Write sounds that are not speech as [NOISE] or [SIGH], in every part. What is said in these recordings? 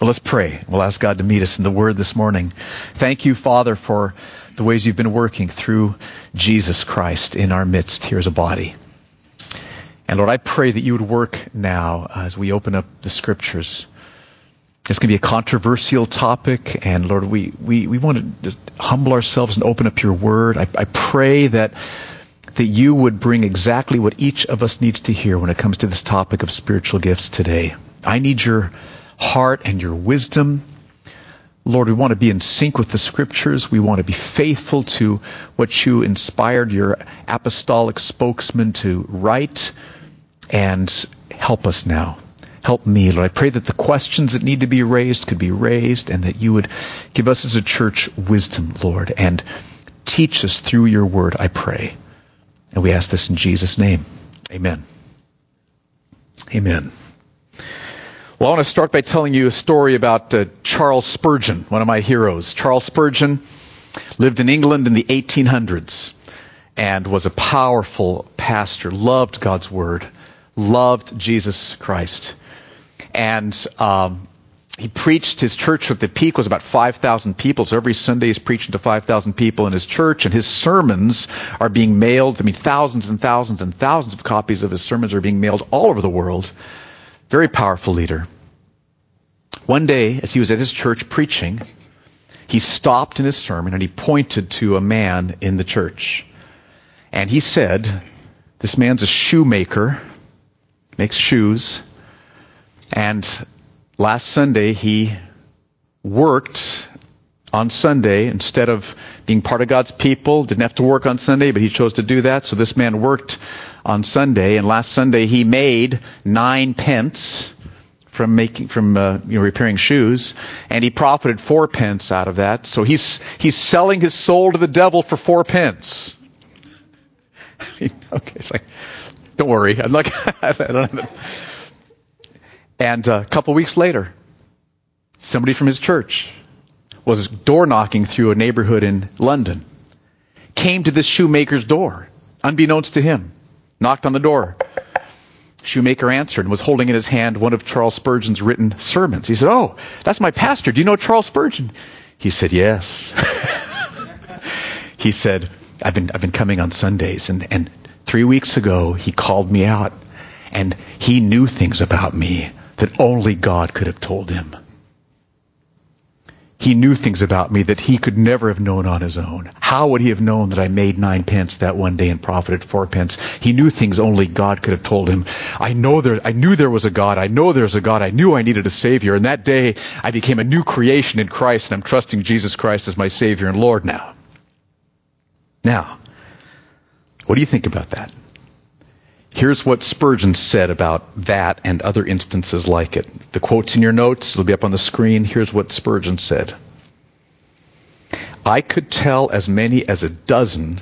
Well, let's pray. We'll ask God to meet us in the Word this morning. Thank you, Father, for the ways you've been working through Jesus Christ in our midst here as a body. And Lord, I pray that you would work now as we open up the Scriptures. It's going to be a controversial topic, and Lord, we, we, we want to just humble ourselves and open up your Word. I, I pray that that you would bring exactly what each of us needs to hear when it comes to this topic of spiritual gifts today. I need your heart and your wisdom. Lord, we want to be in sync with the scriptures. We want to be faithful to what you inspired your apostolic spokesman to write and help us now. Help me, Lord. I pray that the questions that need to be raised could be raised and that you would give us as a church wisdom, Lord, and teach us through your word, I pray. And we ask this in Jesus' name. Amen. Amen. Well, I want to start by telling you a story about uh, Charles Spurgeon, one of my heroes. Charles Spurgeon lived in England in the 1800s and was a powerful pastor, loved God's Word, loved Jesus Christ. And um, he preached, his church at the peak was about 5,000 people. So every Sunday he's preaching to 5,000 people in his church, and his sermons are being mailed. I mean, thousands and thousands and thousands of copies of his sermons are being mailed all over the world very powerful leader. One day, as he was at his church preaching, he stopped in his sermon and he pointed to a man in the church. And he said, This man's a shoemaker, makes shoes, and last Sunday he worked on Sunday instead of being part of God's people, didn't have to work on Sunday, but he chose to do that. So this man worked on Sunday, and last Sunday he made nine pence from making from uh, you know repairing shoes, and he profited four pence out of that. So he's he's selling his soul to the devil for four pence. [LAUGHS] okay, it's like, don't worry, I'm [LAUGHS] it. And uh, a couple weeks later, somebody from his church was door knocking through a neighborhood in London, came to this shoemaker's door, unbeknownst to him knocked on the door. Shoemaker answered and was holding in his hand one of Charles Spurgeon's written sermons. He said, Oh, that's my pastor. Do you know Charles Spurgeon? He said, Yes. [LAUGHS] he said, I've been, I've been coming on Sundays, and, and three weeks ago he called me out, and he knew things about me that only God could have told him. He knew things about me that he could never have known on his own. How would he have known that I made nine pence that one day and profited four pence? He knew things only God could have told him. I know there, I knew there was a God. I know there's a God. I knew I needed a Savior. And that day I became a new creation in Christ and I'm trusting Jesus Christ as my Savior and Lord now. Now, what do you think about that? Here's what Spurgeon said about that and other instances like it. The quote's in your notes, it'll be up on the screen. Here's what Spurgeon said I could tell as many as a dozen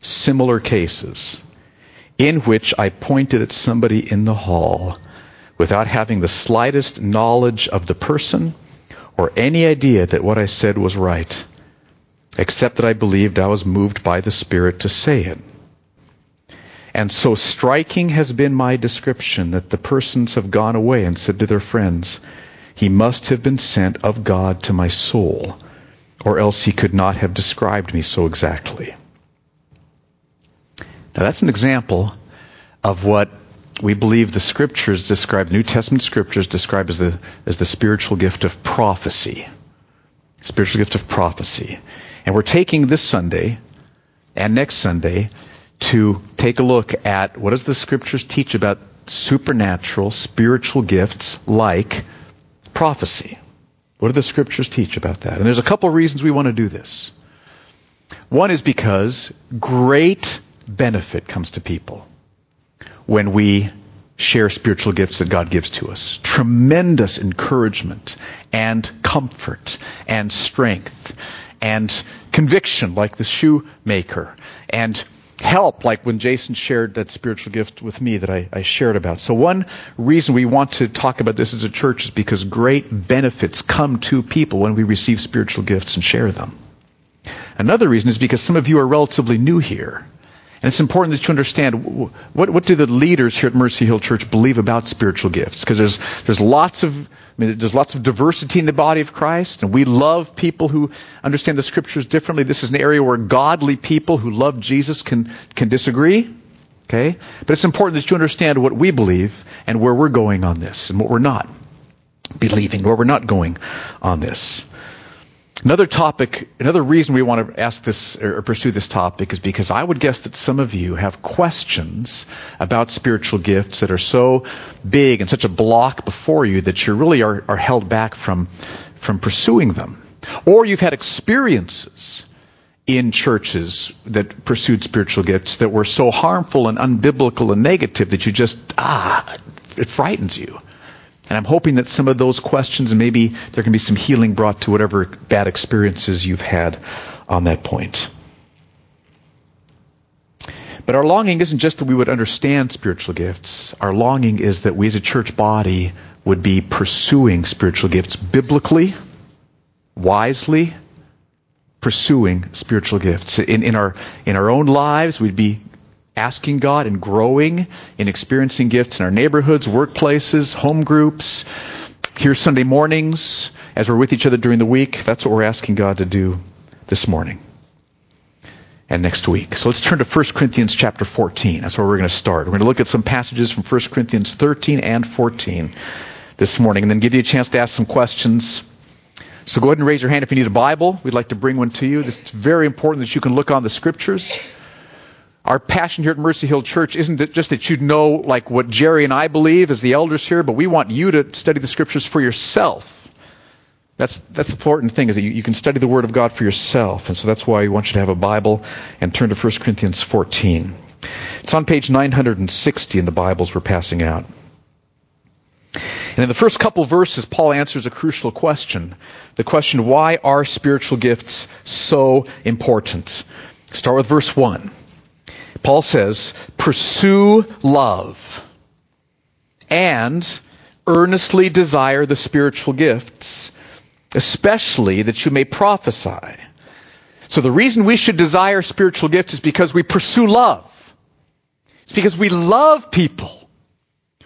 similar cases in which I pointed at somebody in the hall without having the slightest knowledge of the person or any idea that what I said was right, except that I believed I was moved by the Spirit to say it. And so striking has been my description that the persons have gone away and said to their friends, He must have been sent of God to my soul, or else he could not have described me so exactly. Now that's an example of what we believe the scriptures describe, the New Testament scriptures describe as the, as the spiritual gift of prophecy. Spiritual gift of prophecy. And we're taking this Sunday and next Sunday to take a look at what does the scriptures teach about supernatural spiritual gifts like prophecy. What do the scriptures teach about that? And there's a couple reasons we want to do this. One is because great benefit comes to people when we share spiritual gifts that God gives to us. Tremendous encouragement and comfort and strength and conviction like the shoemaker and help, like when Jason shared that spiritual gift with me that I, I, shared about. So one reason we want to talk about this as a church is because great benefits come to people when we receive spiritual gifts and share them. Another reason is because some of you are relatively new here. And it's important that you understand what, what do the leaders here at Mercy Hill Church believe about spiritual gifts? Because there's, there's lots of I mean, there's lots of diversity in the body of Christ, and we love people who understand the scriptures differently. This is an area where godly people who love Jesus can, can disagree. Okay? But it's important that you understand what we believe and where we're going on this and what we're not believing, where we're not going on this. Another topic, another reason we want to ask this or pursue this topic is because I would guess that some of you have questions about spiritual gifts that are so big and such a block before you that you really are, are held back from, from pursuing them. Or you've had experiences in churches that pursued spiritual gifts that were so harmful and unbiblical and negative that you just, ah, it frightens you. And I'm hoping that some of those questions maybe there can be some healing brought to whatever bad experiences you've had on that point. But our longing isn't just that we would understand spiritual gifts. Our longing is that we as a church body would be pursuing spiritual gifts biblically, wisely, pursuing spiritual gifts. In, in, our, in our own lives, we'd be asking God and growing in experiencing gifts in our neighborhoods, workplaces, home groups, here Sunday mornings, as we're with each other during the week. That's what we're asking God to do this morning and next week. So let's turn to 1 Corinthians chapter 14. That's where we're going to start. We're going to look at some passages from 1 Corinthians 13 and 14 this morning and then give you a chance to ask some questions. So go ahead and raise your hand if you need a Bible. We'd like to bring one to you. It's very important that you can look on the scriptures. Our passion here at Mercy Hill Church isn't just that you'd know like what Jerry and I believe as the elders here, but we want you to study the scriptures for yourself. That's that's the important thing is that you, you can study the Word of God for yourself, and so that's why we want you to have a Bible and turn to 1 Corinthians 14. It's on page 960 in the Bibles we're passing out. And in the first couple verses, Paul answers a crucial question. The question, why are spiritual gifts so important? Start with verse 1. Paul says, pursue love and earnestly desire the spiritual gifts, especially that you may prophesy. So the reason we should desire spiritual gifts is because we pursue love. It's because we love people.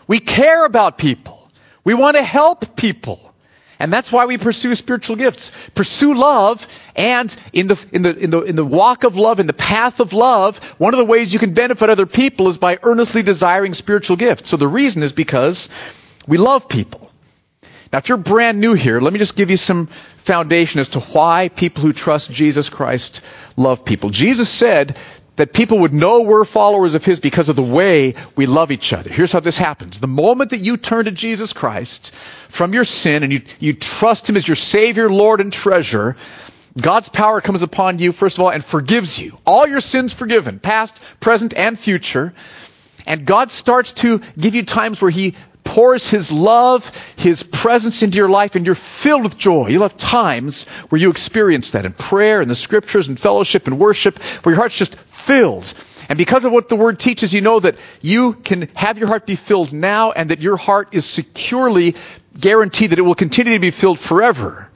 We care about people. We want to help people. And that's why we pursue spiritual gifts. Pursue love, and in the, in the, in the, in the walk of love, in the path of love, one of the ways you can benefit other people is by earnestly desiring spiritual gifts. So the reason is because we love people. Now, if you're brand new here, let me just give you some foundation as to why people who trust Jesus Christ love people. Jesus said that people would know we're followers of His because of the way we love each other. Here's how this happens. The moment that you turn to Jesus Christ from your sin and you, you trust Him as your Savior, Lord, and treasure, God's power comes upon you, first of all, and forgives you. All your sins forgiven, past, present, and future. And God starts to give you times where He pours His love, His presence into your life, and you're filled with joy. You'll have times where you experience that in prayer, in the scriptures, in fellowship, and worship, where your heart's just filled. And because of what the Word teaches, you know that you can have your heart be filled now and that your heart is securely guaranteed that it will continue to be filled forever.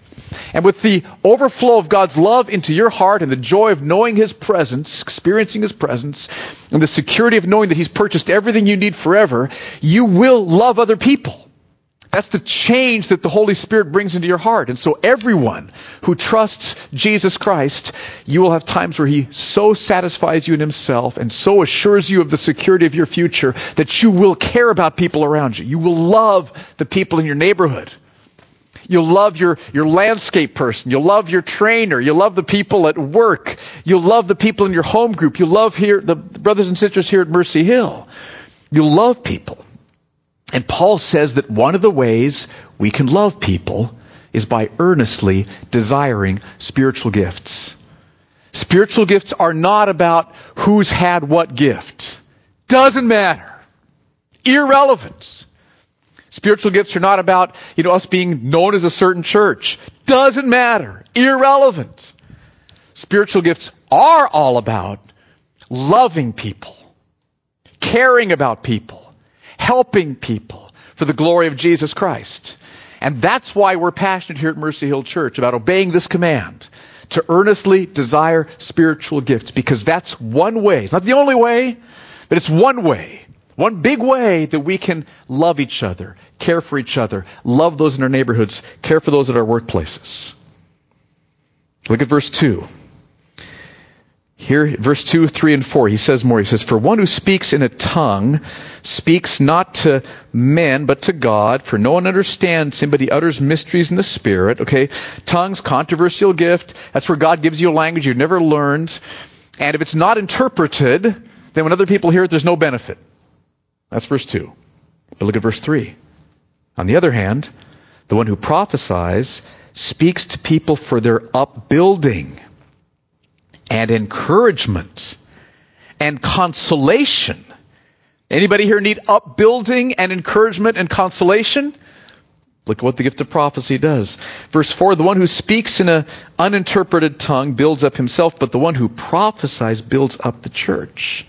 And with the overflow of God's love into your heart and the joy of knowing His presence, experiencing His presence, and the security of knowing that He's purchased everything you need forever, you will love other people. That's the change that the Holy Spirit brings into your heart. And so everyone who trusts Jesus Christ, you will have times where He so satisfies you in Himself and so assures you of the security of your future that you will care about people around you. You will love the people in your neighborhood. You'll love your, your landscape person. You'll love your trainer. You'll love the people at work. You'll love the people in your home group. You'll love here, the brothers and sisters here at Mercy Hill. You'll love people. And Paul says that one of the ways we can love people is by earnestly desiring spiritual gifts. Spiritual gifts are not about who's had what gift. Doesn't matter. Irrelevant. Spiritual gifts are not about, you know, us being known as a certain church. Doesn't matter. Irrelevant. Spiritual gifts are all about loving people, caring about people, helping people for the glory of Jesus Christ. And that's why we're passionate here at Mercy Hill Church about obeying this command to earnestly desire spiritual gifts because that's one way. It's not the only way, but it's one way one big way that we can love each other, care for each other, love those in our neighborhoods, care for those at our workplaces. Look at verse 2. Here, verse 2, 3, and 4, he says more. He says, For one who speaks in a tongue speaks not to men, but to God, for no one understands him, but he utters mysteries in the Spirit. Okay? Tongues, controversial gift. That's where God gives you a language you've never learned. And if it's not interpreted, then when other people hear it, there's no benefit. That's verse 2. But look at verse 3. On the other hand, the one who prophesies speaks to people for their upbuilding and encouragement and consolation. Anybody here need upbuilding and encouragement and consolation? Look at what the gift of prophecy does. Verse 4, the one who speaks in an uninterpreted tongue builds up himself, but the one who prophesies builds up the church.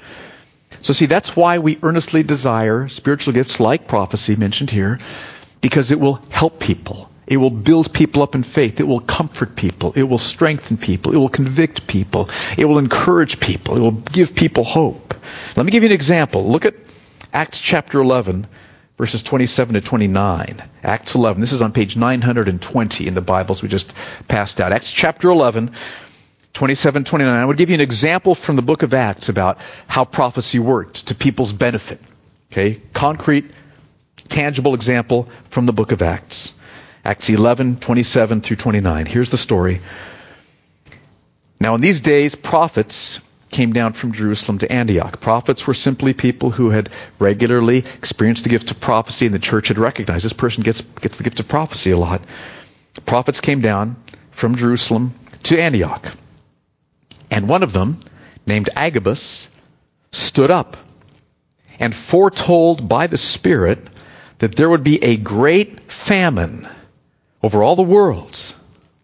So see, that's why we earnestly desire spiritual gifts like prophecy mentioned here, because it will help people. It will build people up in faith. It will comfort people. It will strengthen people. It will convict people. It will encourage people. It will give people hope. Let me give you an example. Look at Acts chapter 11, verses 27 to 29. Acts 11. This is on page 920 in the Bibles we just passed out. Acts chapter 11, 27, 29. I would give you an example from the book of Acts about how prophecy worked to people's benefit. Okay? Concrete, tangible example from the book of Acts. Acts 11, 27 through 29. Here's the story. Now, in these days, prophets came down from Jerusalem to Antioch. Prophets were simply people who had regularly experienced the gift of prophecy, and the church had recognized this person gets, gets the gift of prophecy a lot. Prophets came down from Jerusalem to Antioch. And one of them, named Agabus, stood up and foretold by the Spirit that there would be a great famine over all the worlds.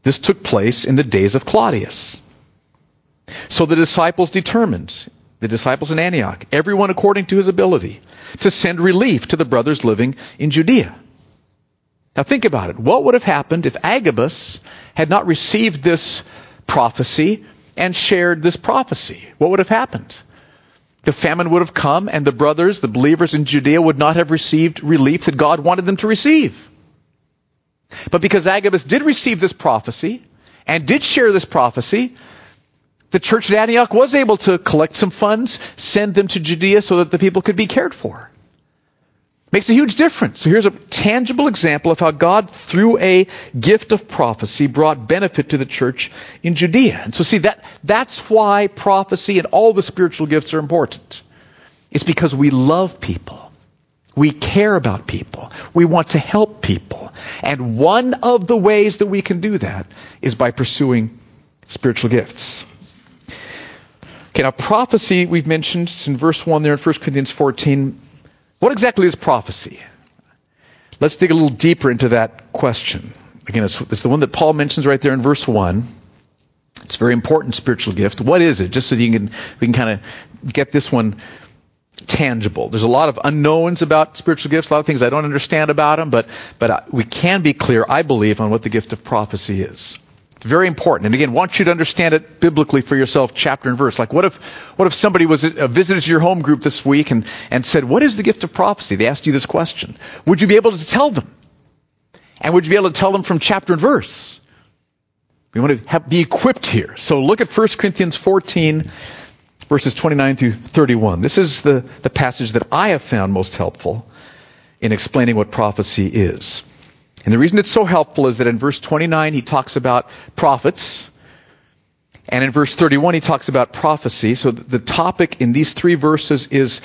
This took place in the days of Claudius. So the disciples determined, the disciples in Antioch, everyone according to his ability, to send relief to the brothers living in Judea. Now think about it. What would have happened if Agabus had not received this prophecy and shared this prophecy? What would have happened? The famine would have come and the brothers, the believers in Judea would not have received relief that God wanted them to receive. But because Agabus did receive this prophecy and did share this prophecy, the church at Antioch was able to collect some funds, send them to Judea so that the people could be cared for. Makes a huge difference. So here's a tangible example of how God, through a gift of prophecy, brought benefit to the church in Judea. And so see, that, that's why prophecy and all the spiritual gifts are important. It's because we love people. We care about people. We want to help people. And one of the ways that we can do that is by pursuing spiritual gifts. Okay, now prophecy, we've mentioned it's in verse 1 there in 1 Corinthians 14. What exactly is prophecy? Let's dig a little deeper into that question. Again, it's, it's the one that Paul mentions right there in verse 1. It's a very important spiritual gift. What is it? Just so you can, we can kind of get this one tangible. There's a lot of unknowns about spiritual gifts, a lot of things I don't understand about them, but, but uh, we can be clear, I believe, on what the gift of prophecy is. It's very important. And again, want you to understand it biblically for yourself, chapter and verse. Like, what if, what if somebody was uh, a visitor to your home group this week and, and said, what is the gift of prophecy? They asked you this question. Would you be able to tell them? And would you be able to tell them from chapter and verse? We want to have, be equipped here. So look at 1 Corinthians 14, verses 29 through 31. This is the, the passage that I have found most helpful in explaining what prophecy is. And the reason it's so helpful is that in verse 29 he talks about prophets, and in verse 31 he talks about prophecy. So the topic in these three verses is,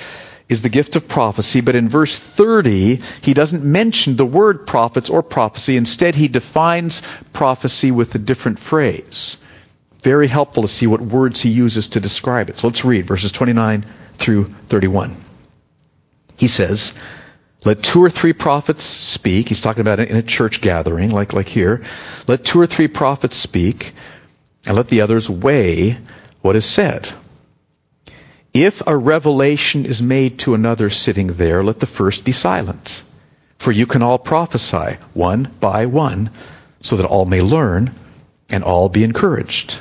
is the gift of prophecy, but in verse 30 he doesn't mention the word prophets or prophecy. Instead he defines prophecy with a different phrase very helpful to see what words he uses to describe it. So let's read verses 29 through 31. He says, let two or three prophets speak. He's talking about it in a church gathering, like, like here. Let two or three prophets speak, and let the others weigh what is said. If a revelation is made to another sitting there, let the first be silent. For you can all prophesy, one by one, so that all may learn and all be encouraged.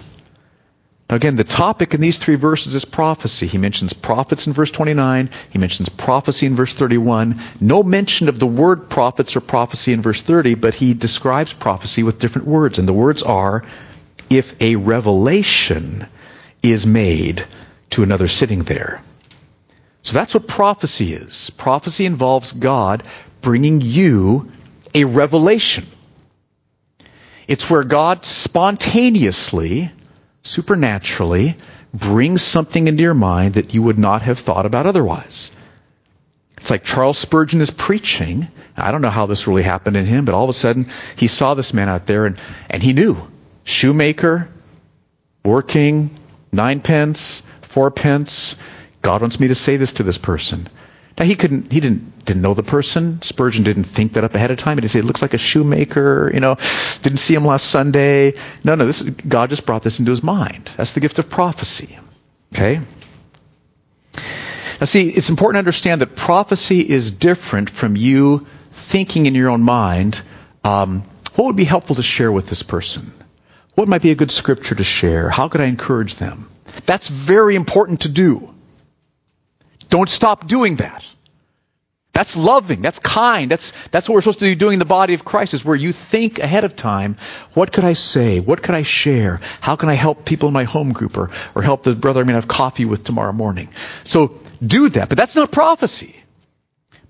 Now again, the topic in these three verses is prophecy. He mentions prophets in verse 29. He mentions prophecy in verse 31. No mention of the word prophets or prophecy in verse 30, but he describes prophecy with different words. And the words are, if a revelation is made to another sitting there. So that's what prophecy is. Prophecy involves God bringing you a revelation. It's where God spontaneously supernaturally brings something into your mind that you would not have thought about otherwise. It's like Charles Spurgeon is preaching. I don't know how this really happened in him, but all of a sudden he saw this man out there and, and he knew. Shoemaker, working, ninepence, fourpence. God wants me to say this to this person. Now he couldn't, he didn't, didn't know the person. Spurgeon didn't think that up ahead of time. He didn't say, it looks like a shoemaker, you know, didn't see him last Sunday. No, no, this, God just brought this into his mind. That's the gift of prophecy. Okay? Now see, it's important to understand that prophecy is different from you thinking in your own mind, um, what would be helpful to share with this person? What might be a good scripture to share? How could I encourage them? That's very important to do. Don't stop doing that. That's loving. That's kind. That's, that's what we're supposed to be doing in the body of Christ is where you think ahead of time, what could I say? What could I share? How can I help people in my home group or, or help the brother I'm going to have coffee with tomorrow morning? So do that. But that's not prophecy.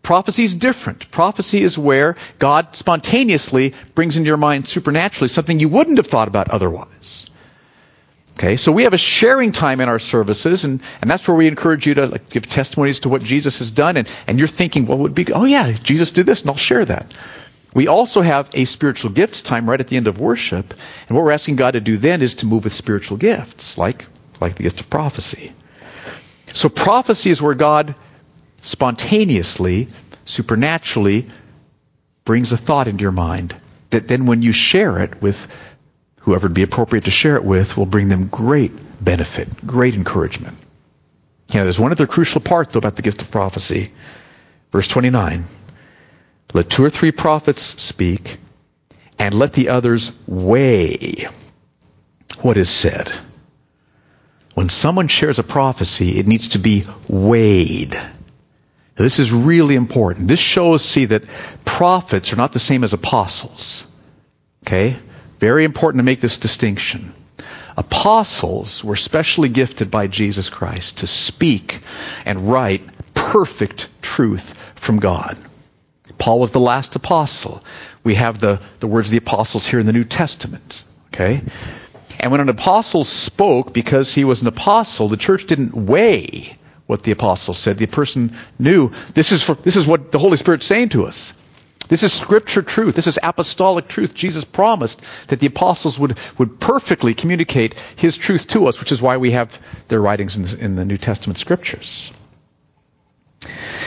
Prophecy is different. Prophecy is where God spontaneously brings into your mind supernaturally something you wouldn't have thought about otherwise. Okay, so we have a sharing time in our services, and, and that's where we encourage you to like, give testimonies to what Jesus has done, and, and you're thinking, what would be, oh yeah, Jesus did this, and I'll share that. We also have a spiritual gifts time right at the end of worship, and what we're asking God to do then is to move with spiritual gifts, like, like the gift of prophecy. So prophecy is where God spontaneously, supernaturally brings a thought into your mind that then when you share it with whoever would be appropriate to share it with will bring them great benefit, great encouragement. You know, there's one other crucial part, though, about the gift of prophecy. Verse 29. Let two or three prophets speak, and let the others weigh what is said. When someone shares a prophecy, it needs to be weighed. Now, this is really important. This shows, see, that prophets are not the same as apostles. Okay? Very important to make this distinction. Apostles were specially gifted by Jesus Christ to speak and write perfect truth from God. Paul was the last apostle. We have the, the words of the apostles here in the New Testament. Okay? And when an apostle spoke, because he was an apostle, the church didn't weigh what the apostle said. The person knew this is, for, this is what the Holy Spirit's saying to us. This is scripture truth. This is apostolic truth. Jesus promised that the apostles would, would perfectly communicate his truth to us, which is why we have their writings in the, in the New Testament scriptures.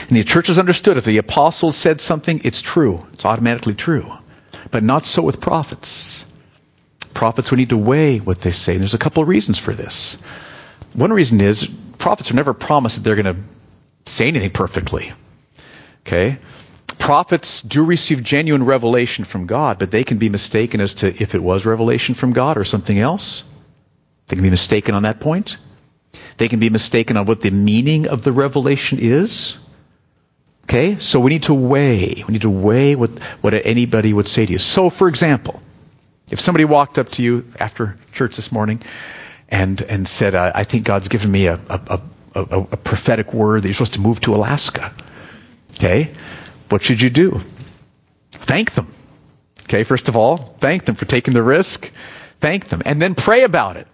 And the church has understood if the apostles said something, it's true. It's automatically true. But not so with prophets. Prophets, we need to weigh what they say. And there's a couple of reasons for this. One reason is prophets are never promised that they're going to say anything perfectly. Okay? Prophets do receive genuine revelation from God, but they can be mistaken as to if it was revelation from God or something else. They can be mistaken on that point. They can be mistaken on what the meaning of the revelation is. Okay? So we need to weigh. We need to weigh what, what anybody would say to you. So, for example, if somebody walked up to you after church this morning and, and said, I think God's given me a, a, a, a prophetic word that you're supposed to move to Alaska. Okay? What should you do? Thank them. Okay, first of all, thank them for taking the risk. Thank them. And then pray about it.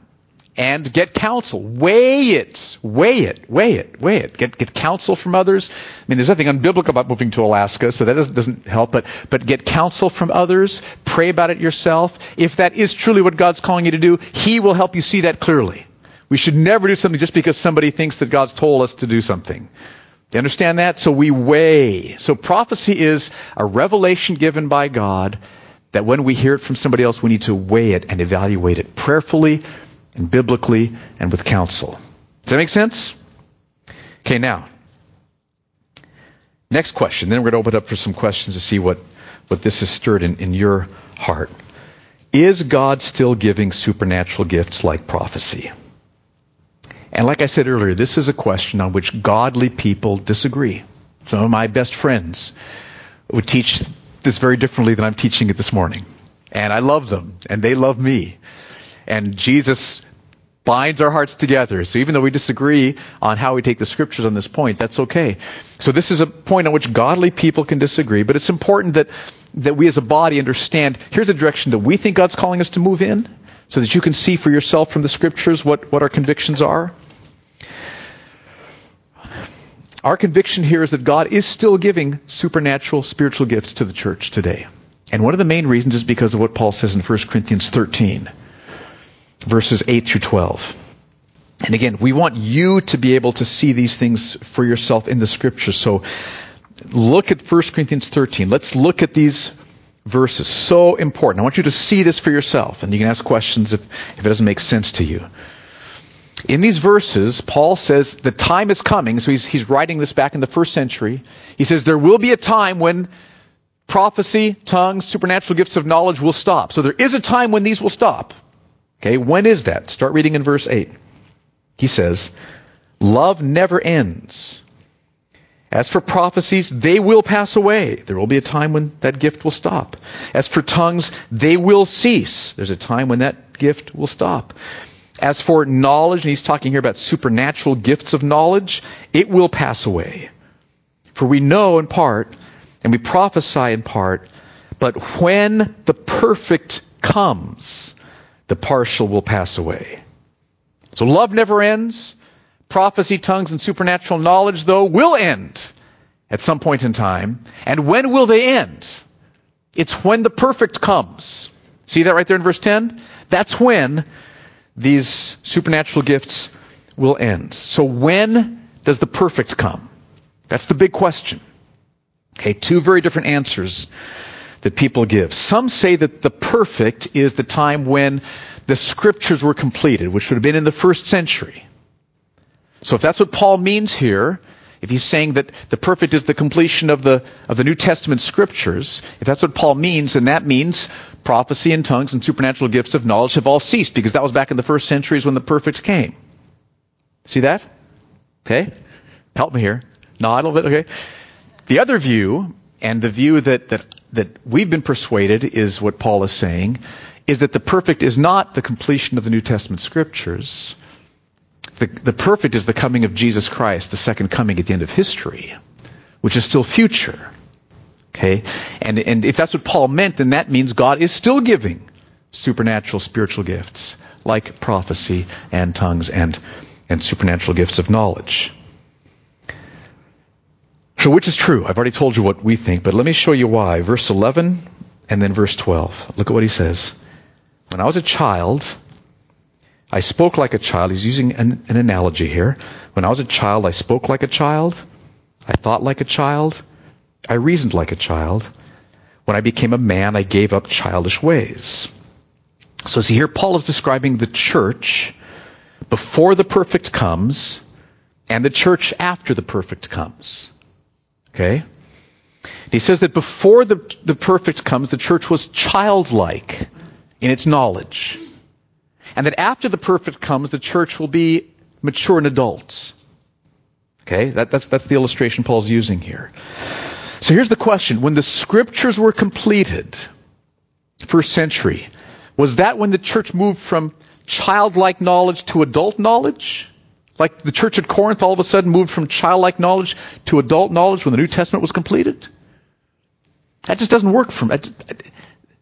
And get counsel. Weigh it. Weigh it. Weigh it. Weigh it. Get, get counsel from others. I mean, there's nothing unbiblical about moving to Alaska, so that doesn't, doesn't help, but, but get counsel from others. Pray about it yourself. If that is truly what God's calling you to do, He will help you see that clearly. We should never do something just because somebody thinks that God's told us to do something. You understand that? So we weigh. So prophecy is a revelation given by God that when we hear it from somebody else, we need to weigh it and evaluate it prayerfully and biblically and with counsel. Does that make sense? Okay, now. Next question. Then we're going to open it up for some questions to see what, what this has stirred in, in your heart. Is God still giving supernatural gifts like prophecy? And like I said earlier, this is a question on which godly people disagree. Some of my best friends would teach this very differently than I'm teaching it this morning. And I love them, and they love me. And Jesus binds our hearts together. So even though we disagree on how we take the scriptures on this point, that's okay. So this is a point on which godly people can disagree, but it's important that, that we as a body understand here's the direction that we think God's calling us to move in, so that you can see for yourself from the scriptures what, what our convictions are. Our conviction here is that God is still giving supernatural spiritual gifts to the church today. And one of the main reasons is because of what Paul says in 1 Corinthians 13, verses 8 through 12. And again, we want you to be able to see these things for yourself in the scriptures. So look at 1 Corinthians 13. Let's look at these verses. So important. I want you to see this for yourself. And you can ask questions if, if it doesn't make sense to you. In these verses, Paul says the time is coming. So he's, he's writing this back in the first century. He says there will be a time when prophecy, tongues, supernatural gifts of knowledge will stop. So there is a time when these will stop. Okay, when is that? Start reading in verse 8. He says, Love never ends. As for prophecies, they will pass away. There will be a time when that gift will stop. As for tongues, they will cease. There's a time when that gift will stop. As for knowledge, and he's talking here about supernatural gifts of knowledge, it will pass away. For we know in part, and we prophesy in part, but when the perfect comes, the partial will pass away. So love never ends. Prophecy, tongues, and supernatural knowledge, though, will end at some point in time. And when will they end? It's when the perfect comes. See that right there in verse 10? That's when these supernatural gifts will end. So when does the perfect come? That's the big question. Okay, two very different answers that people give. Some say that the perfect is the time when the scriptures were completed, which would have been in the first century. So if that's what Paul means here, if he's saying that the perfect is the completion of the, of the New Testament scriptures, if that's what Paul means, then that means prophecy and tongues and supernatural gifts of knowledge have all ceased because that was back in the first centuries when the perfect came. See that? Okay? Help me here. Nod a little bit, okay? The other view, and the view that, that, that we've been persuaded is what Paul is saying, is that the perfect is not the completion of the New Testament scriptures. The, the perfect is the coming of Jesus Christ, the second coming at the end of history, which is still future. Okay? And, and if that's what Paul meant, then that means God is still giving supernatural spiritual gifts, like prophecy and tongues and, and supernatural gifts of knowledge. So which is true? I've already told you what we think, but let me show you why. Verse 11 and then verse 12. Look at what he says. When I was a child, I spoke like a child. He's using an, an analogy here. When I was a child, I spoke like a child. I thought like a child. I reasoned like a child. When I became a man, I gave up childish ways. So see here, Paul is describing the church before the perfect comes and the church after the perfect comes. Okay? He says that before the, the perfect comes, the church was childlike in its knowledge. And that after the perfect comes, the church will be mature and adults. Okay? That, that's, that's the illustration Paul's using here. So here's the question. When the scriptures were completed, first century, was that when the church moved from childlike knowledge to adult knowledge? Like the church at Corinth all of a sudden moved from childlike knowledge to adult knowledge when the New Testament was completed? That just doesn't work for me.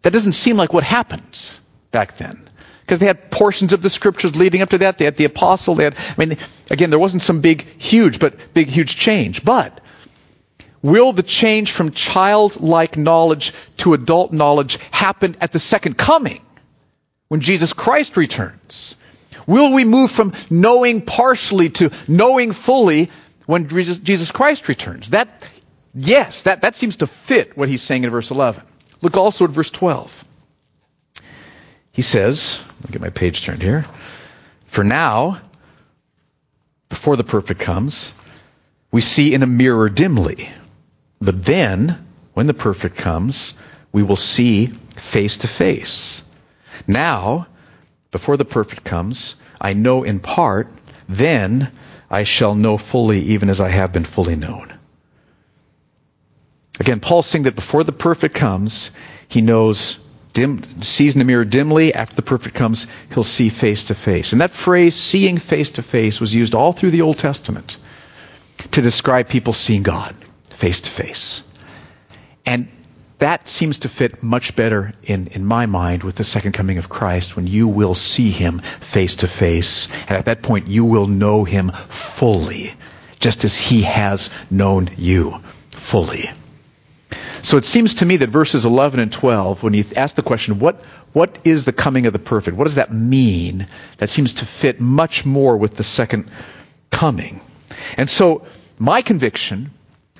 That doesn't seem like what happened back then. Because they had portions of the scriptures leading up to that. They had the apostle. They had, I mean, again, there wasn't some big, huge, but big, huge change. But will the change from childlike knowledge to adult knowledge happen at the second coming when Jesus Christ returns? Will we move from knowing partially to knowing fully when Jesus Christ returns? That, yes, that, that seems to fit what he's saying in verse 11. Look also at verse 12. He says, let me get my page turned here. For now, before the perfect comes, we see in a mirror dimly. But then, when the perfect comes, we will see face to face. Now, before the perfect comes, I know in part, then I shall know fully, even as I have been fully known. Again, Paul's saying that before the perfect comes, he knows, dim, sees in the mirror dimly. After the perfect comes, he'll see face to face. And that phrase, seeing face to face, was used all through the Old Testament to describe people seeing God face to face. And that seems to fit much better in, in my mind with the second coming of Christ when you will see him face to face. And at that point, you will know him fully, just as he has known you fully. So it seems to me that verses 11 and 12, when you ask the question, what, what is the coming of the perfect? What does that mean? That seems to fit much more with the second coming. And so my conviction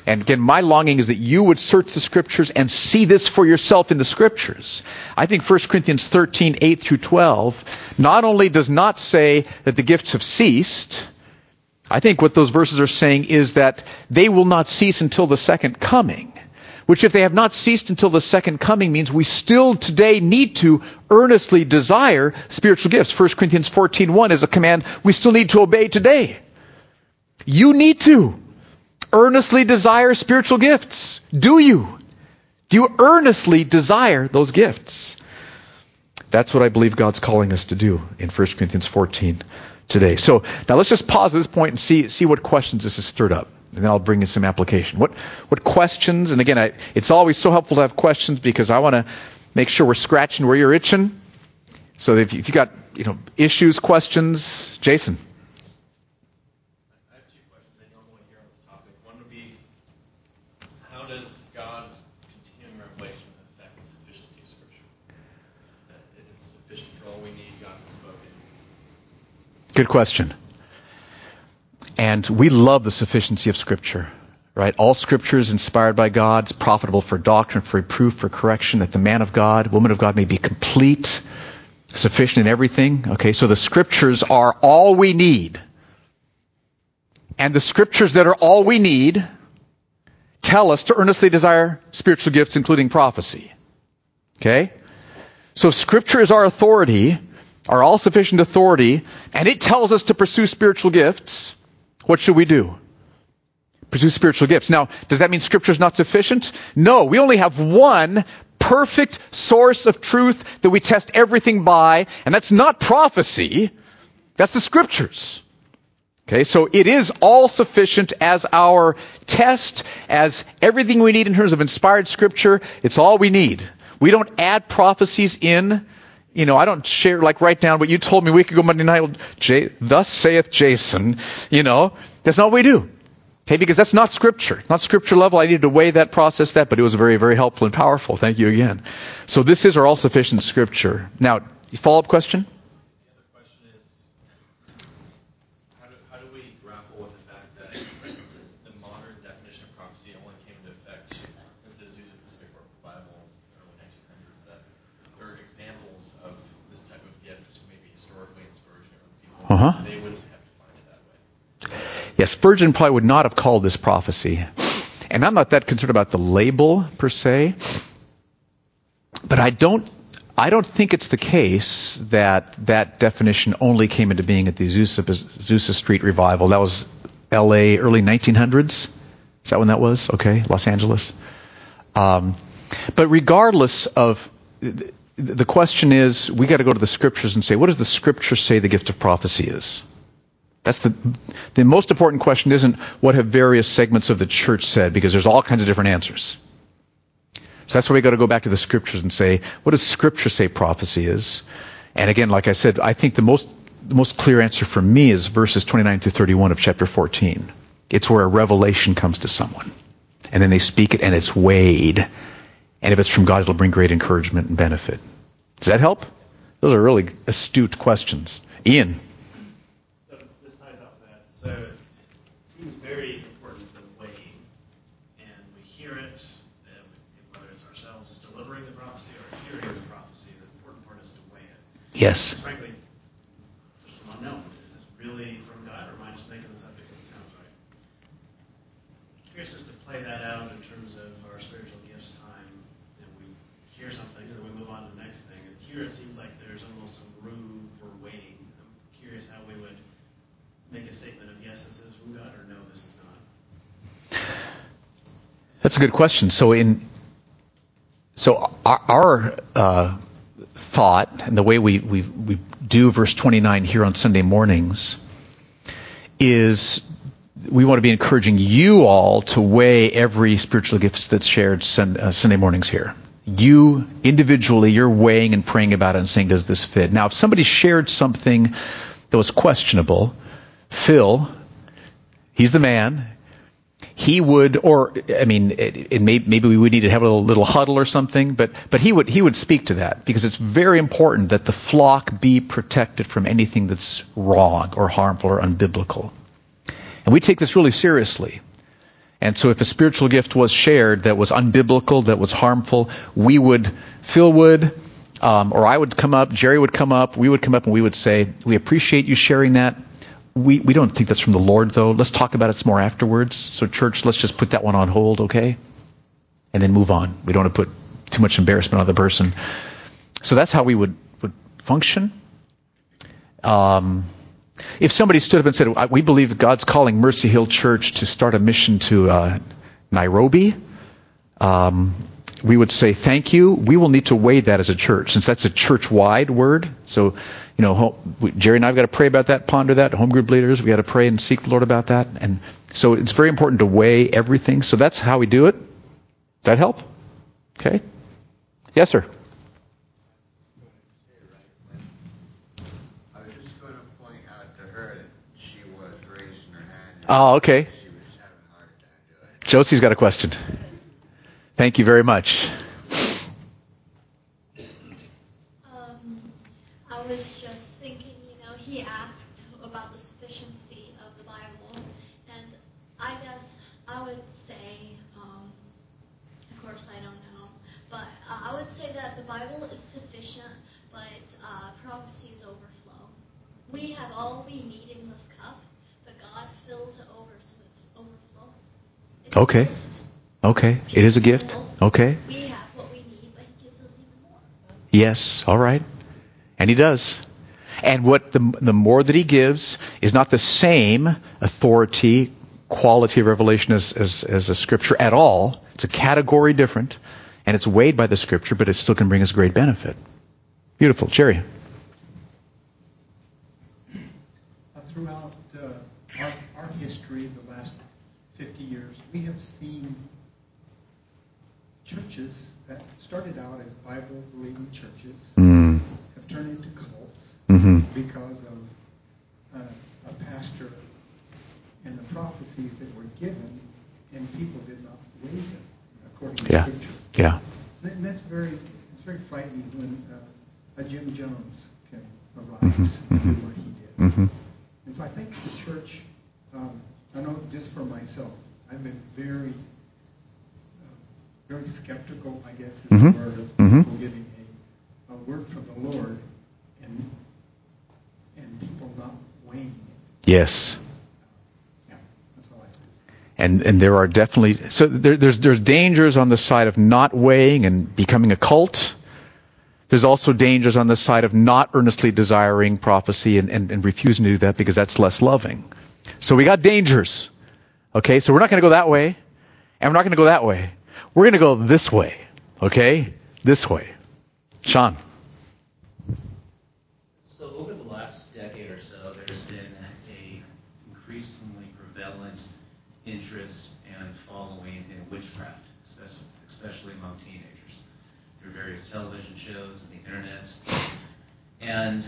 and again, my longing is that you would search the scriptures and see this for yourself in the scriptures. I think 1 Corinthians 13, 8 through 12, not only does not say that the gifts have ceased, I think what those verses are saying is that they will not cease until the second coming. Which if they have not ceased until the second coming means we still today need to earnestly desire spiritual gifts. 1 Corinthians 14, is a command we still need to obey today. You need to earnestly desire spiritual gifts? Do you? Do you earnestly desire those gifts? That's what I believe God's calling us to do in 1 Corinthians 14 today. So now let's just pause at this point and see, see what questions this has stirred up. And then I'll bring in some application. What, what questions, and again, I, it's always so helpful to have questions because I want to make sure we're scratching where you're itching. So if, you, if you got, you know, issues, questions, Jason. Good question. And we love the sufficiency of Scripture, right? All Scripture is inspired by God, it's profitable for doctrine, for reproof, for correction, that the man of God, woman of God may be complete, sufficient in everything. Okay, so the Scriptures are all we need. And the Scriptures that are all we need tell us to earnestly desire spiritual gifts, including prophecy. Okay? So Scripture is our authority our all sufficient authority, and it tells us to pursue spiritual gifts, what should we do? Pursue spiritual gifts. Now, does that mean Scripture is not sufficient? No, we only have one perfect source of truth that we test everything by, and that's not prophecy, that's the Scriptures. Okay, so it is all sufficient as our test, as everything we need in terms of inspired Scripture. It's all we need. We don't add prophecies in you know, I don't share, like, write down what you told me a week ago Monday night. J- Thus saith Jason. You know, that's not what we do. Okay, because that's not scripture. Not scripture level. I needed to weigh that, process that, but it was very, very helpful and powerful. Thank you again. So this is our all sufficient scripture. Now, follow up question? Uh huh. Yes, Spurgeon probably would not have called this prophecy. And I'm not that concerned about the label per se. But I don't I don't think it's the case that that definition only came into being at the Azusa, Azusa Street revival. That was L.A. early 1900s. Is that when that was? Okay, Los Angeles. Um, but regardless of the question is, we got to go to the scriptures and say, what does the scripture say the gift of prophecy is? That's the, the most important question isn't what have various segments of the church said, because there's all kinds of different answers. So that's why we got to go back to the scriptures and say, what does scripture say prophecy is? And again, like I said, I think the most, the most clear answer for me is verses 29 through 31 of chapter 14. It's where a revelation comes to someone. And then they speak it and it's weighed and if it's from God, it'll bring great encouragement and benefit. Does that help? Those are really astute questions. Ian. So this ties off that. So it seems very important to weigh, and we hear it, whether it's ourselves delivering the prophecy or hearing the prophecy. The important part is to weigh it. Yes. Frankly, there's some unknown. Is this really from God, or am I just making this up because it sounds right? Curious just to play that out in terms of our spiritual gifts time hear something and then we move on to the next thing. And here it seems like there's almost some room for waiting. I'm curious how we would make a statement of yes, this is from God, or no, this is not? That's a good question. So in so our, our uh, thought and the way we, we we do verse 29 here on Sunday mornings is we want to be encouraging you all to weigh every spiritual gift that's shared uh, Sunday mornings here. You individually, you're weighing and praying about it and saying, does this fit? Now, if somebody shared something that was questionable, Phil, he's the man. He would, or I mean, it, it may, maybe we would need to have a little, little huddle or something, but but he would he would speak to that because it's very important that the flock be protected from anything that's wrong or harmful or unbiblical. And we take this really seriously. And so if a spiritual gift was shared that was unbiblical, that was harmful, we would, Phil would, um, or I would come up, Jerry would come up, we would come up and we would say, we appreciate you sharing that. We, we don't think that's from the Lord, though. Let's talk about it some more afterwards. So, church, let's just put that one on hold, okay? And then move on. We don't want to put too much embarrassment on the person. So that's how we would, would function. Um, if somebody stood up and said, We believe God's calling Mercy Hill Church to start a mission to uh, Nairobi, um, we would say, Thank you. We will need to weigh that as a church, since that's a church wide word. So, you know, Jerry and I have got to pray about that, ponder that. Home group leaders, we got to pray and seek the Lord about that. And so it's very important to weigh everything. So that's how we do it. Does that help? Okay? Yes, sir. I was just going to point out to her that she was raising her hand. Oh, okay. Josie's got a question. Thank you very much. Um, I was just thinking, you know, he asked about the sufficiency of the Bible, and I guess I would say, um, of course I don't know, but uh, I would say that the Bible is sufficient, but uh, prophecies overflow. We have all we need in this cup, God fills it over so it's overflow. It's okay. Okay. It is a gift. Okay. We have what we need, but He gives us even more. Yes. All right. And He does. And what the, the more that He gives is not the same authority, quality of revelation as, as, as a scripture at all. It's a category different, and it's weighed by the scripture, but it still can bring us great benefit. Beautiful. Jerry. Throughout our, our history, the last 50 years, we have seen churches that started out as Bible believing churches mm. have turned into cults mm-hmm. because of uh, a pastor and the prophecies that were given, and people did not believe them according to yeah. Scripture. Yeah. And that's very it's very frightening when uh, a Jim Jones can arise mm-hmm. and do what he did. Mm-hmm. And so I think the church um, I know just for myself, I've been very, uh, very skeptical, I guess, is mm-hmm. the word of mm-hmm. people giving a, a word from the Lord and and people not weighing it. Yes. And and there are definitely so there, there's there's dangers on the side of not weighing and becoming a cult. There's also dangers on the side of not earnestly desiring prophecy and, and, and refusing to do that because that's less loving. So we got dangers. Okay, so we're not going to go that way, and we're not going to go that way. We're going to go this way. Okay? This way. Sean. So over the last decade or so, there's been a increasingly prevalent interest and following in witchcraft, especially among teenagers, through various television shows and the internet. And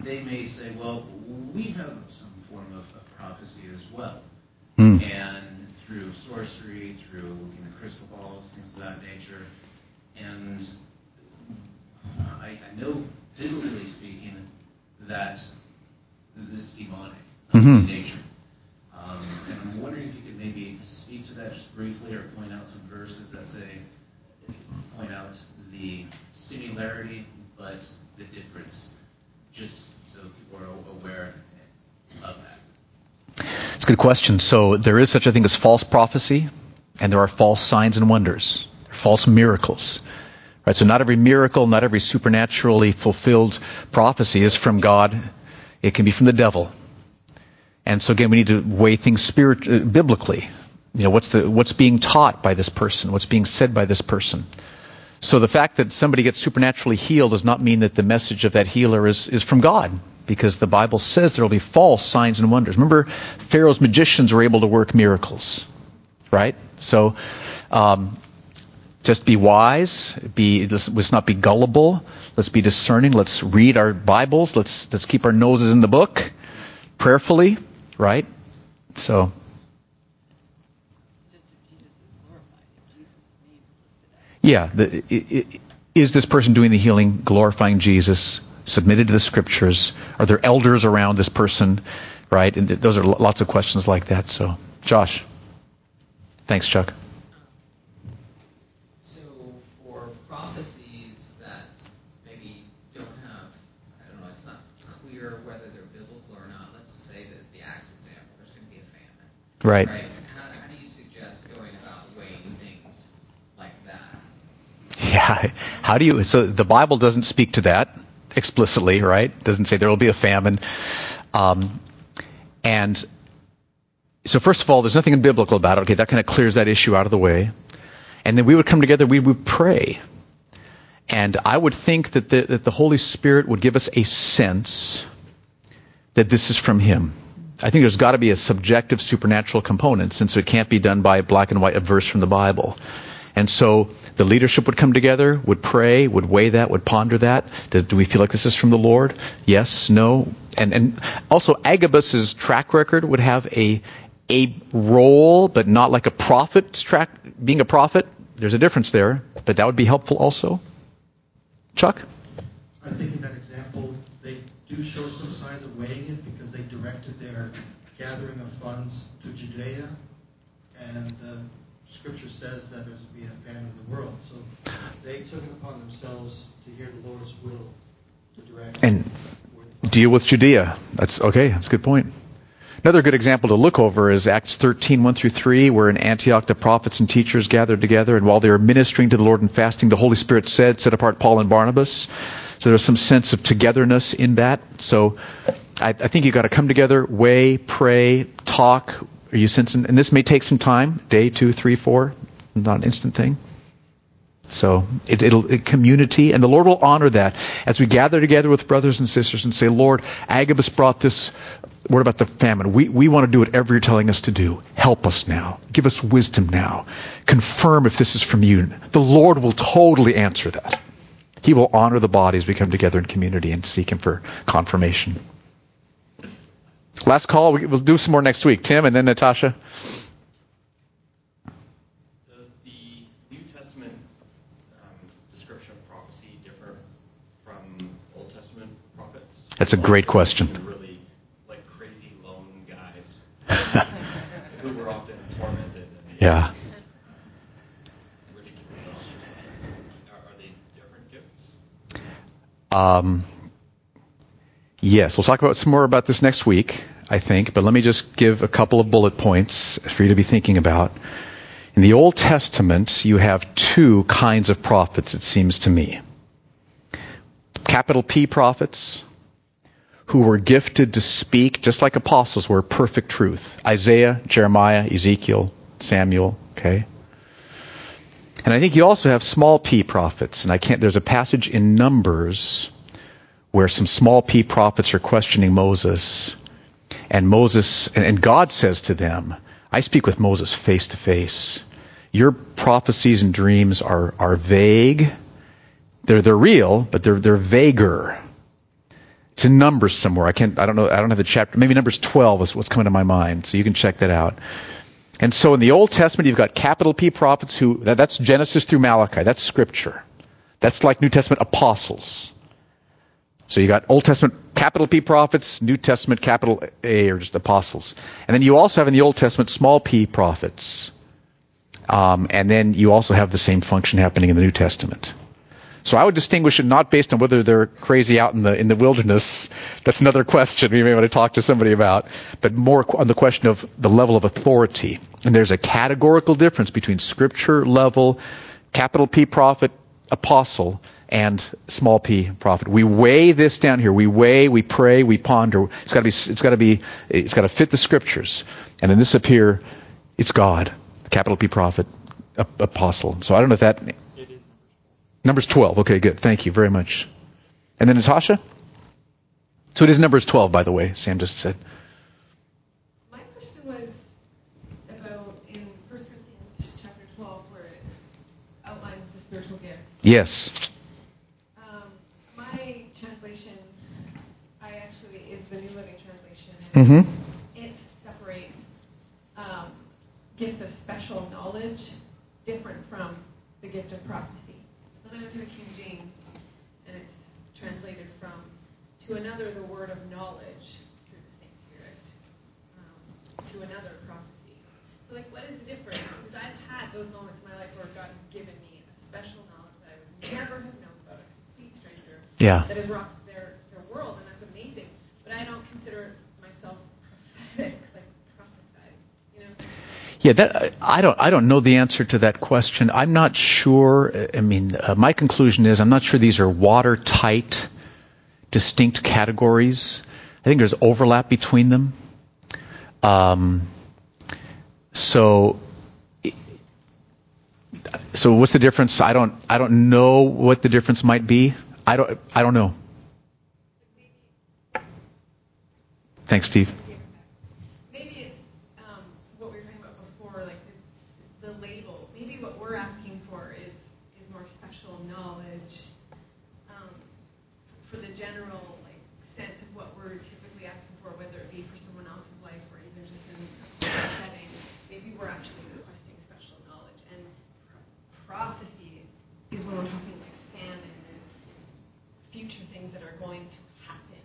they may say, well, we have some form of, of prophecy as well. Mm. And through sorcery, through looking at crystal balls, things of that nature. And I, I know, biblically speaking, that it's demonic mm-hmm. in nature. Um, and I'm wondering if you could maybe speak to that just briefly or point out some verses that say, point out the similarity but the difference, just so people are aware of that? It's a good question. So there is such a thing as false prophecy, and there are false signs and wonders, false miracles. Right? So not every miracle, not every supernaturally fulfilled prophecy is from God. It can be from the devil. And so again, we need to weigh things spirit, uh, biblically. You know, what's the, what's being taught by this person? What's being said by this person? So the fact that somebody gets supernaturally healed does not mean that the message of that healer is, is from God, because the Bible says there will be false signs and wonders. Remember, Pharaoh's magicians were able to work miracles, right? So, um, just be wise. Be let's, let's not be gullible. Let's be discerning. Let's read our Bibles. Let's let's keep our noses in the book, prayerfully, right? So. Yeah, the, is this person doing the healing, glorifying Jesus, submitted to the Scriptures? Are there elders around this person? Right, and th- those are lots of questions like that. So, Josh, thanks, Chuck. So, for prophecies that maybe don't have, I don't know, it's not clear whether they're biblical or not, let's say that the Acts example, there's going to be a famine. Right. right? How, how, do you suggest going about weighing things like that? Yeah. How do you? So the Bible doesn't speak to that explicitly, right? Doesn't say there will be a famine. Um, and so first of all, there's nothing biblical about it. Okay, that kind of clears that issue out of the way. And then we would come together, we would pray. And I would think that the, that the Holy Spirit would give us a sense that this is from Him. I think there's got to be a subjective supernatural component since it can't be done by black and white a verse from the Bible. And so the leadership would come together, would pray, would weigh that, would ponder that. Do, do we feel like this is from the Lord? Yes, no. And, and also Agabus's track record would have a, a role, but not like a prophet's track, being a prophet. There's a difference there, but that would be helpful also. Chuck? I think in that example, they do show some signs of weighing it because they directed their gathering of funds to Judea, and the scripture says that there's to be a famine in the world. So they took it upon themselves to hear the Lord's will to direct and deal with Judea. That's okay. That's a good point. Another good example to look over is Acts 13, 1 through 3, where in Antioch the prophets and teachers gathered together, and while they were ministering to the Lord and fasting, the Holy Spirit said, Set apart Paul and Barnabas. So there's some sense of togetherness in that. So I, I think you've got to come together, weigh, pray, talk. Are you sensing? And this may take some time day, two, three, four, not an instant thing. So it, will it, community, and the Lord will honor that as we gather together with brothers and sisters and say, Lord, Agabus brought this word about the famine. We, we want to do whatever you're telling us to do. Help us now. Give us wisdom now. Confirm if this is from you. The Lord will totally answer that. He will honor the body as we come together in community and seek Him for confirmation. Last call. We'll do some more next week. Tim and then Natasha. Does the New Testament um, description of prophecy differ from Old Testament prophets? That's a great question. Really, like crazy lone guys [LAUGHS] who were often tormented. yeah. Are they different gifts? Um, yes, we'll talk about some more about this next week, I think. But let me just give a couple of bullet points for you to be thinking about. In the Old Testament, you have two kinds of prophets, it seems to me. Capital P prophets who were gifted to speak, just like apostles were, perfect truth. Isaiah, Jeremiah, Ezekiel, Samuel, okay? And I think you also have small p prophets. And I can't, there's a passage in Numbers where some small p prophets are questioning Moses. And Moses, and God says to them, I speak with Moses face to face. Your prophecies and dreams are, are vague. They're, they're real, but they're, they're vaguer. It's in Numbers somewhere. I can't. I don't know. I don't have the chapter. Maybe Numbers 12 is what's coming to my mind. So you can check that out. And so in the Old Testament, you've got capital P prophets who. That's Genesis through Malachi. That's Scripture. That's like New Testament apostles. So you got Old Testament capital P prophets, New Testament capital A or just apostles. And then you also have in the Old Testament small p prophets. Um, and then you also have the same function happening in the New Testament. So I would distinguish it not based on whether they're crazy out in the in the wilderness. [LAUGHS] That's another question we may want to talk to somebody about, but more on the question of the level of authority. And there's a categorical difference between scripture level, capital P prophet, apostle, and small p prophet. We weigh this down here. We weigh, we pray, we ponder. It's got to be. It's got to be. It's got to fit the scriptures. And then this up here, it's God, capital P prophet, apostle. So I don't know if that. Numbers 12. Okay, good. Thank you very much. And then Natasha. So it is Numbers 12, by the way. Sam just said. My question was about in 1 Corinthians chapter 12, where it outlines the spiritual gifts. Yes. Um, my translation, I actually is the New Living Translation. Mm-hmm. It separates um, gifts of special knowledge different from the gift of prophecy. So then I went to the King James, and it's translated from to another the word of knowledge through the same Spirit, um, to another prophecy. So, like, what is the difference? Because I've had those moments in my life where God has given me a special knowledge that I would never have known about a complete stranger Yeah. that has rocked their, their world, and that's amazing. But I don't consider myself prophetic, like prophesied, you know? Yeah, that I don't I don't know the answer to that question. I'm not sure. I mean, uh, my conclusion is I'm not sure these are watertight, distinct categories. I think there's overlap between them. Um, so, so what's the difference? I don't I don't know what the difference might be. I don't I don't know. Thanks, Steve. Maybe it's um, what we were talking about before, like the, the label. Maybe what we're asking for is is more special knowledge um, for the general like sense of what we're typically asking for, whether it be for someone else's life or even just in a corporate setting. Maybe we're actually requesting special knowledge, and pro- prophecy is when we're talking like famine and future things that are going to happen,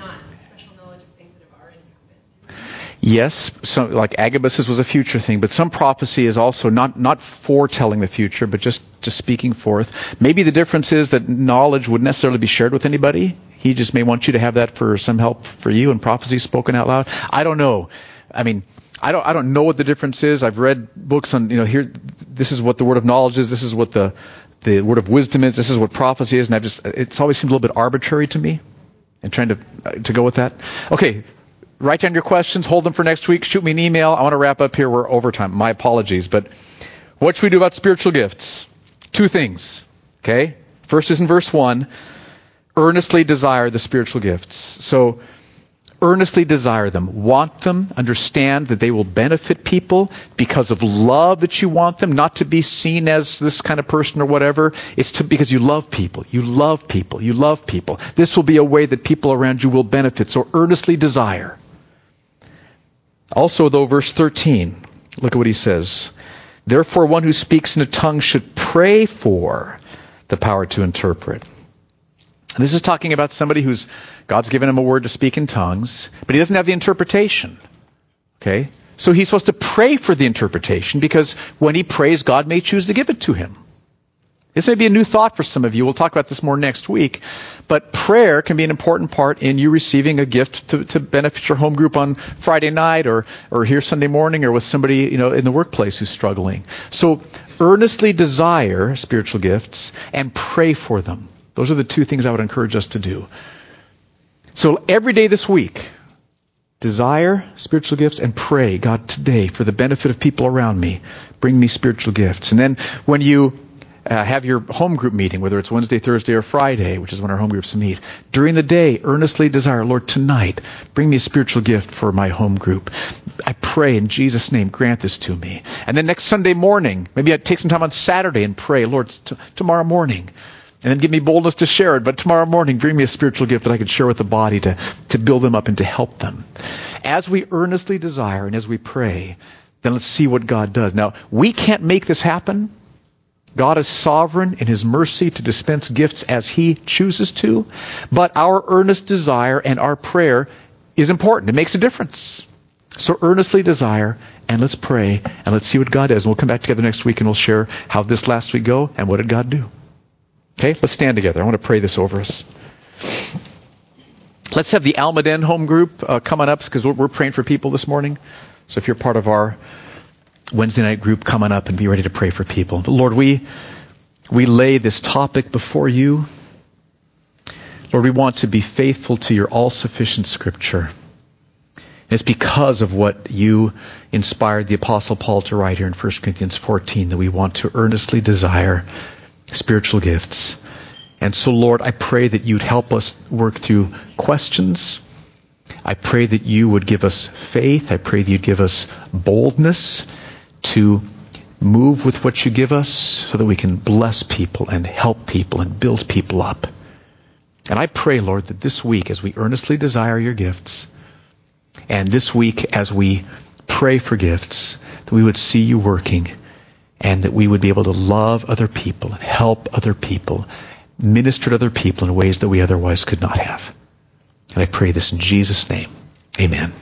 not special knowledge of things that have already happened. Yes, some, like Agabus's was a future thing, but some prophecy is also not, not foretelling the future, but just, just speaking forth. Maybe the difference is that knowledge would necessarily be shared with anybody. He just may want you to have that for some help for you and prophecy spoken out loud. I don't know. I mean, I don't, I don't know what the difference is. I've read books on, you know, here, this is what the word of knowledge is, this is what the, the word of wisdom is, this is what prophecy is, and I've just, it's always seemed a little bit arbitrary to me and trying to, uh, to go with that. Okay, write down your questions, hold them for next week, shoot me an email. I want to wrap up here. We're overtime. My apologies. But what should we do about spiritual gifts? Two things. Okay? First is in verse 1 earnestly desire the spiritual gifts. So, earnestly desire them. Want them. Understand that they will benefit people because of love that you want them, not to be seen as this kind of person or whatever. It's to, because you love people. You love people. You love people. This will be a way that people around you will benefit. So, earnestly desire. Also, though, verse 13, look at what he says. Therefore, one who speaks in a tongue should pray for the power to interpret. This is talking about somebody who's, God's given him a word to speak in tongues, but he doesn't have the interpretation. Okay? So he's supposed to pray for the interpretation because when he prays, God may choose to give it to him. This may be a new thought for some of you. We'll talk about this more next week. But prayer can be an important part in you receiving a gift to, to benefit your home group on Friday night or, or here Sunday morning or with somebody, you know, in the workplace who's struggling. So earnestly desire spiritual gifts and pray for them. Those are the two things I would encourage us to do. So every day this week, desire spiritual gifts and pray, God, today, for the benefit of people around me, bring me spiritual gifts. And then when you uh, have your home group meeting, whether it's Wednesday, Thursday, or Friday, which is when our home groups meet, during the day, earnestly desire, Lord, tonight, bring me a spiritual gift for my home group. I pray in Jesus' name, grant this to me. And then next Sunday morning, maybe I'd take some time on Saturday and pray, Lord, t- tomorrow morning. And then give me boldness to share it. But tomorrow morning, bring me a spiritual gift that I can share with the body to, to build them up and to help them. As we earnestly desire and as we pray, then let's see what God does. Now, we can't make this happen. God is sovereign in His mercy to dispense gifts as He chooses to, but our earnest desire and our prayer is important. It makes a difference. So earnestly desire, and let's pray, and let's see what God does. And we'll come back together next week and we'll share how this last week go and what did God do. Okay, let's stand together. I want to pray this over us. Let's have the Almaden home group uh, coming up because we're, we're praying for people this morning. So if you're part of our Wednesday night group coming up and be ready to pray for people. But Lord, we we lay this topic before you. Lord, we want to be faithful to your all sufficient scripture. And it's because of what you inspired the Apostle Paul to write here in 1 Corinthians 14 that we want to earnestly desire spiritual gifts. And so, Lord, I pray that you'd help us work through questions. I pray that you would give us faith. I pray that you'd give us boldness to move with what you give us so that we can bless people and help people and build people up. And I pray, Lord, that this week, as we earnestly desire your gifts, and this week, as we pray for gifts, that we would see you working and that we would be able to love other people and help other people, minister to other people in ways that we otherwise could not have. And I pray this in Jesus' name. Amen.